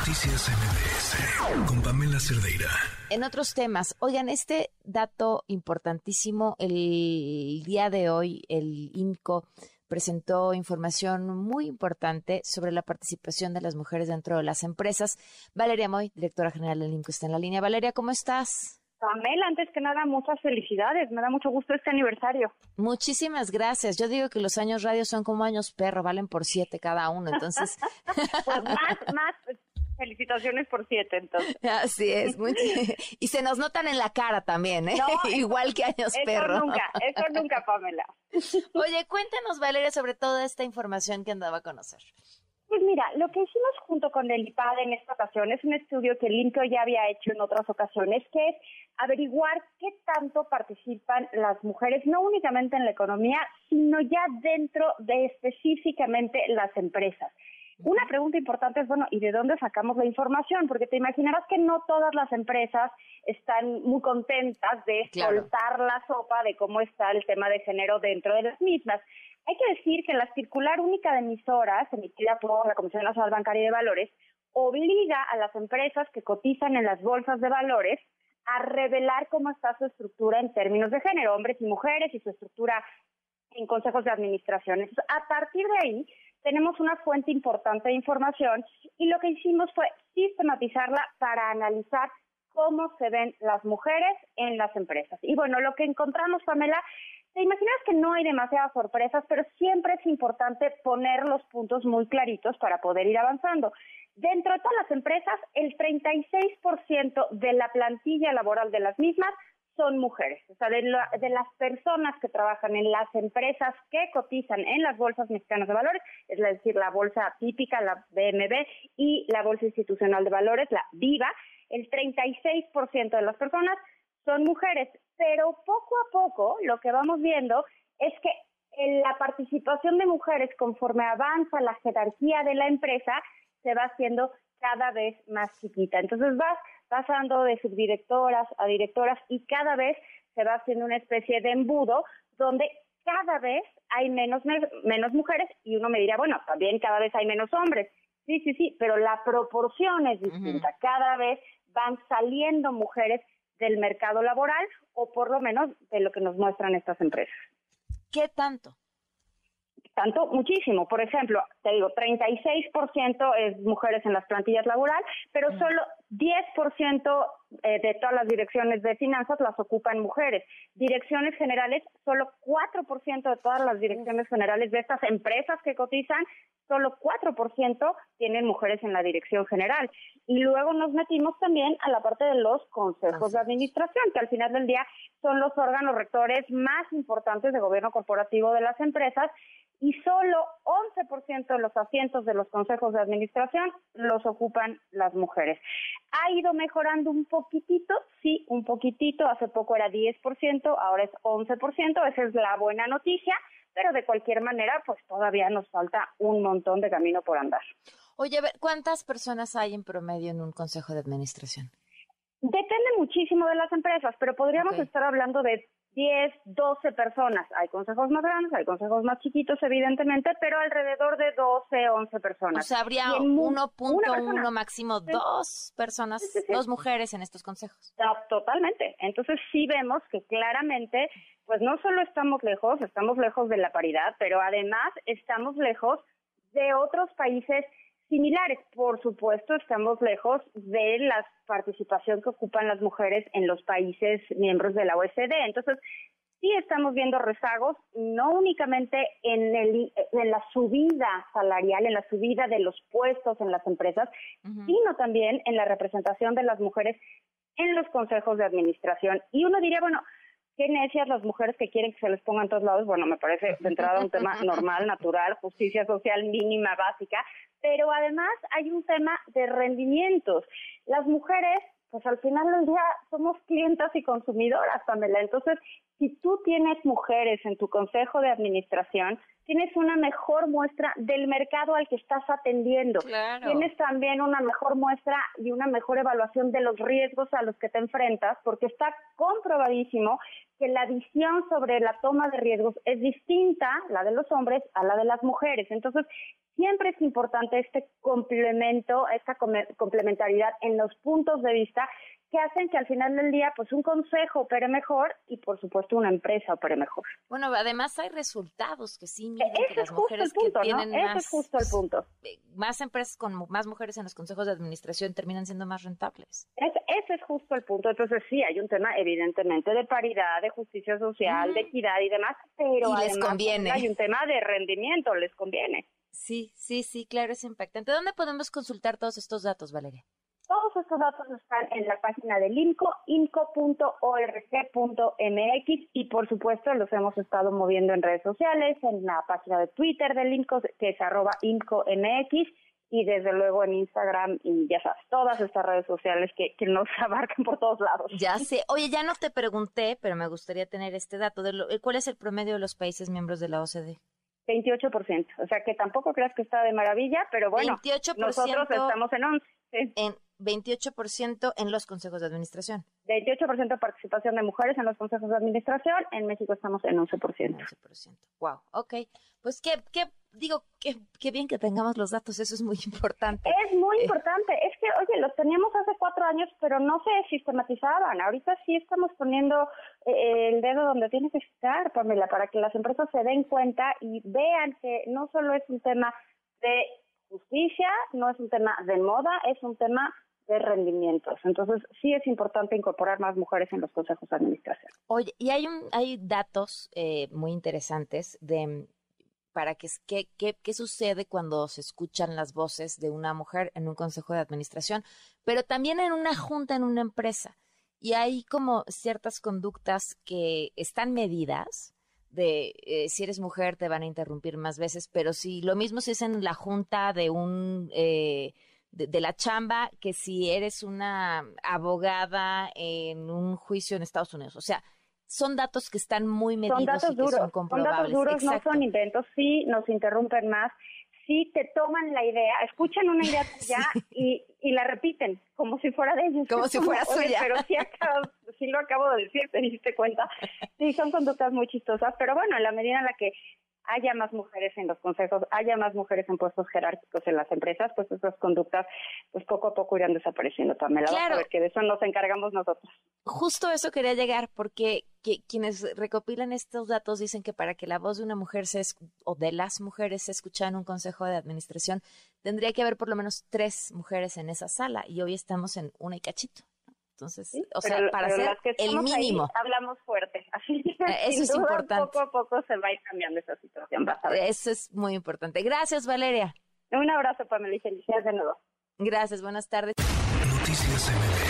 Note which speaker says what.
Speaker 1: Noticias MBS con Pamela Cerdeira.
Speaker 2: En otros temas, oigan, este dato importantísimo, el día de hoy el INCO presentó información muy importante sobre la participación de las mujeres dentro de las empresas. Valeria Moy, directora general del INCO, está en la línea. Valeria, ¿cómo estás?
Speaker 3: Pamela, antes que nada, muchas felicidades. Me da mucho gusto este aniversario.
Speaker 2: Muchísimas gracias. Yo digo que los años radio son como años perro, valen por siete cada uno. Entonces.
Speaker 3: pues más, más felicitaciones por siete, entonces.
Speaker 2: Así es. Muy... y se nos notan en la cara también, ¿eh? Igual que años
Speaker 3: eso
Speaker 2: perro.
Speaker 3: nunca, eso nunca, Pamela.
Speaker 2: Oye, cuéntanos, Valeria, sobre toda esta información que andaba a conocer.
Speaker 3: Pues mira, lo que hicimos junto con el IPAD en esta ocasión es un estudio que el INCO ya había hecho en otras ocasiones, que es averiguar qué tanto participan las mujeres, no únicamente en la economía, sino ya dentro de específicamente las empresas. Una pregunta importante es, bueno, ¿y de dónde sacamos la información? Porque te imaginarás que no todas las empresas están muy contentas de soltar la sopa de cómo está el tema de género dentro de las mismas. Hay que decir que la circular única de emisoras, emitida por la Comisión Nacional Bancaria de Valores, obliga a las empresas que cotizan en las bolsas de valores a revelar cómo está su estructura en términos de género, hombres y mujeres, y su estructura en consejos de administración. a partir de ahí, tenemos una fuente importante de información y lo que hicimos fue sistematizarla para analizar cómo se ven las mujeres en las empresas. Y bueno, lo que encontramos, Pamela, te imaginas que no hay demasiadas sorpresas, pero siempre es importante poner los puntos muy claritos para poder ir avanzando. Dentro de todas las empresas, el 36% de la plantilla laboral de las mismas son mujeres. O sea, de, de, las personas que trabajan en las empresas que cotizan en las bolsas mexicanas de valores, es decir, la bolsa típica, la BMB, y la bolsa institucional de valores, la VIVA, el 36% de las personas son mujeres, pero poco a poco lo que vamos viendo es que en la participación de mujeres conforme avanza la jerarquía de la empresa se va haciendo cada vez más chiquita. Entonces vas pasando de subdirectoras a directoras y cada vez se va haciendo una especie de embudo donde cada vez hay menos, menos mujeres y uno me dirá, bueno, también cada vez hay menos hombres. Sí, sí, sí, pero la proporción es distinta. Cada vez van saliendo mujeres del mercado laboral o por lo menos de lo que nos muestran estas empresas.
Speaker 2: ¿Qué tanto?
Speaker 3: Tanto, muchísimo. Por ejemplo, te digo, 36% es mujeres en las plantillas laboral, pero solo 10% eh, de todas las direcciones de finanzas las ocupan mujeres. Direcciones generales, solo 4% de todas las direcciones generales de estas empresas que cotizan, solo 4% tienen mujeres en la dirección general. Y luego nos metimos también a la parte de los consejos de administración, que al final del día son los órganos rectores más importantes de gobierno corporativo de las empresas y solo 11% de los asientos de los consejos de administración los ocupan las mujeres. ¿Ha ido mejorando un poquitito? Sí, un poquitito. Hace poco era 10%, ahora es 11%. Esa es la buena noticia, pero de cualquier manera, pues todavía nos falta un montón de camino por andar.
Speaker 2: Oye, a ver, ¿cuántas personas hay en promedio en un consejo de administración?
Speaker 3: Depende muchísimo de las empresas, pero podríamos estar hablando de 10, 12 personas. Hay consejos más grandes, hay consejos más chiquitos, evidentemente, pero alrededor de 12, 11 personas.
Speaker 2: O sea, habría 1.1 máximo dos personas, dos mujeres en estos consejos.
Speaker 3: totalmente. Entonces sí vemos que claramente, pues no solo estamos lejos, estamos lejos de la paridad, pero además estamos lejos de otros países similares. Por supuesto, estamos lejos de la participación que ocupan las mujeres en los países miembros de la OECD. Entonces, sí estamos viendo rezagos, no únicamente en, el, en la subida salarial, en la subida de los puestos en las empresas, sino también en la representación de las mujeres en los consejos de administración. Y uno diría, bueno, qué necias las mujeres que quieren que se les pongan todos lados. Bueno, me parece de entrada un tema normal, natural, justicia social mínima, básica, pero además hay un tema de rendimientos. Las mujeres, pues al final del día somos clientas y consumidoras, Pamela. Entonces, si tú tienes mujeres en tu consejo de administración, tienes una mejor muestra del mercado al que estás atendiendo. Tienes también una mejor muestra y una mejor evaluación de los riesgos a los que te enfrentas, porque está comprobadísimo que la visión sobre la toma de riesgos es distinta, la de los hombres, a la de las mujeres. Entonces, siempre es importante este complemento, esta complementariedad en los puntos de vista que hacen que al final del día, pues un consejo opere mejor y por supuesto una empresa opere mejor.
Speaker 2: Bueno, además hay resultados que sí miren que las mujeres que tienen
Speaker 3: más, es justo el punto.
Speaker 2: Eh, más empresas con más mujeres en los consejos de administración terminan siendo más rentables.
Speaker 3: ese es justo el punto. Entonces sí, hay un tema evidentemente de paridad, de justicia social, de equidad y demás, pero
Speaker 2: les conviene.
Speaker 3: hay un tema de rendimiento, les conviene.
Speaker 2: Sí, sí, sí, claro, es impactante. ¿Dónde podemos consultar todos estos datos, Valeria?
Speaker 3: Todos estos datos están en la página del INCO, inco.org.mx y por supuesto los hemos estado moviendo en redes sociales, en la página de Twitter del INCO, que es arroba INCOMX y desde luego en Instagram y ya sabes, todas estas redes sociales que, que nos abarcan por todos lados.
Speaker 2: Ya sé. Oye, ya no te pregunté, pero me gustaría tener este dato. De ¿Cuál es el promedio de los países miembros de la OCDE?
Speaker 3: 28%. O sea que tampoco creas que está de maravilla, pero bueno, nosotros estamos en 11.
Speaker 2: En 28% en los consejos de administración.
Speaker 3: 28% de participación de mujeres en los consejos de administración. En México estamos en 11%. 11%.
Speaker 2: Wow. Ok. Pues qué, qué digo, qué, qué bien que tengamos los datos. Eso es muy importante.
Speaker 3: Es muy eh, importante. Es que, oye, los teníamos hace cuatro años, pero no se sistematizaban. Ahorita sí estamos poniendo eh, el dedo donde tiene que estar, Pamela, para que las empresas se den cuenta y vean que no solo es un tema de justicia, no es un tema de moda, es un tema de rendimientos. Entonces, sí es importante incorporar más mujeres en los consejos de administración.
Speaker 2: Oye, y hay, un, hay datos eh, muy interesantes de para que qué, qué, sucede cuando se escuchan las voces de una mujer en un consejo de administración, pero también en una junta en una empresa. Y hay como ciertas conductas que están medidas, de eh, si eres mujer te van a interrumpir más veces, pero si lo mismo se es en la junta de un eh, de, la chamba que si eres una abogada en un juicio en Estados Unidos. O sea, son datos que están muy medidos son datos y que duros, son comprobables.
Speaker 3: Son datos duros, no son inventos, sí nos interrumpen más, sí te toman la idea, escuchan una idea tuya y, y la repiten como si fuera de ellos.
Speaker 2: Como si fuera suya.
Speaker 3: Pero sí, acabo, sí lo acabo de decir, te diste cuenta. Sí, son conductas muy chistosas, pero bueno, en la medida en la que haya más mujeres en los consejos, haya más mujeres en puestos jerárquicos en las empresas, pues esas conductas pues poco a poco irán desapareciendo, también Claro. Vas a que de eso nos encargamos nosotros.
Speaker 2: Justo eso quería llegar, porque quienes recopilan estos datos dicen que para que la voz de una mujer se o de las mujeres se escuche en un consejo de administración, tendría que haber por lo menos tres mujeres en esa sala, y hoy estamos en una y cachito. Entonces, o sea, para hacer el mínimo.
Speaker 3: hablamos fuerte. Así que,
Speaker 2: eh, Eso es importante.
Speaker 3: Poco a poco se va a ir cambiando esa situación.
Speaker 2: Eso es muy importante. Gracias, Valeria.
Speaker 3: Un abrazo, Pamela, y felicidades de nuevo.
Speaker 2: Gracias, buenas tardes.
Speaker 1: Noticias MBS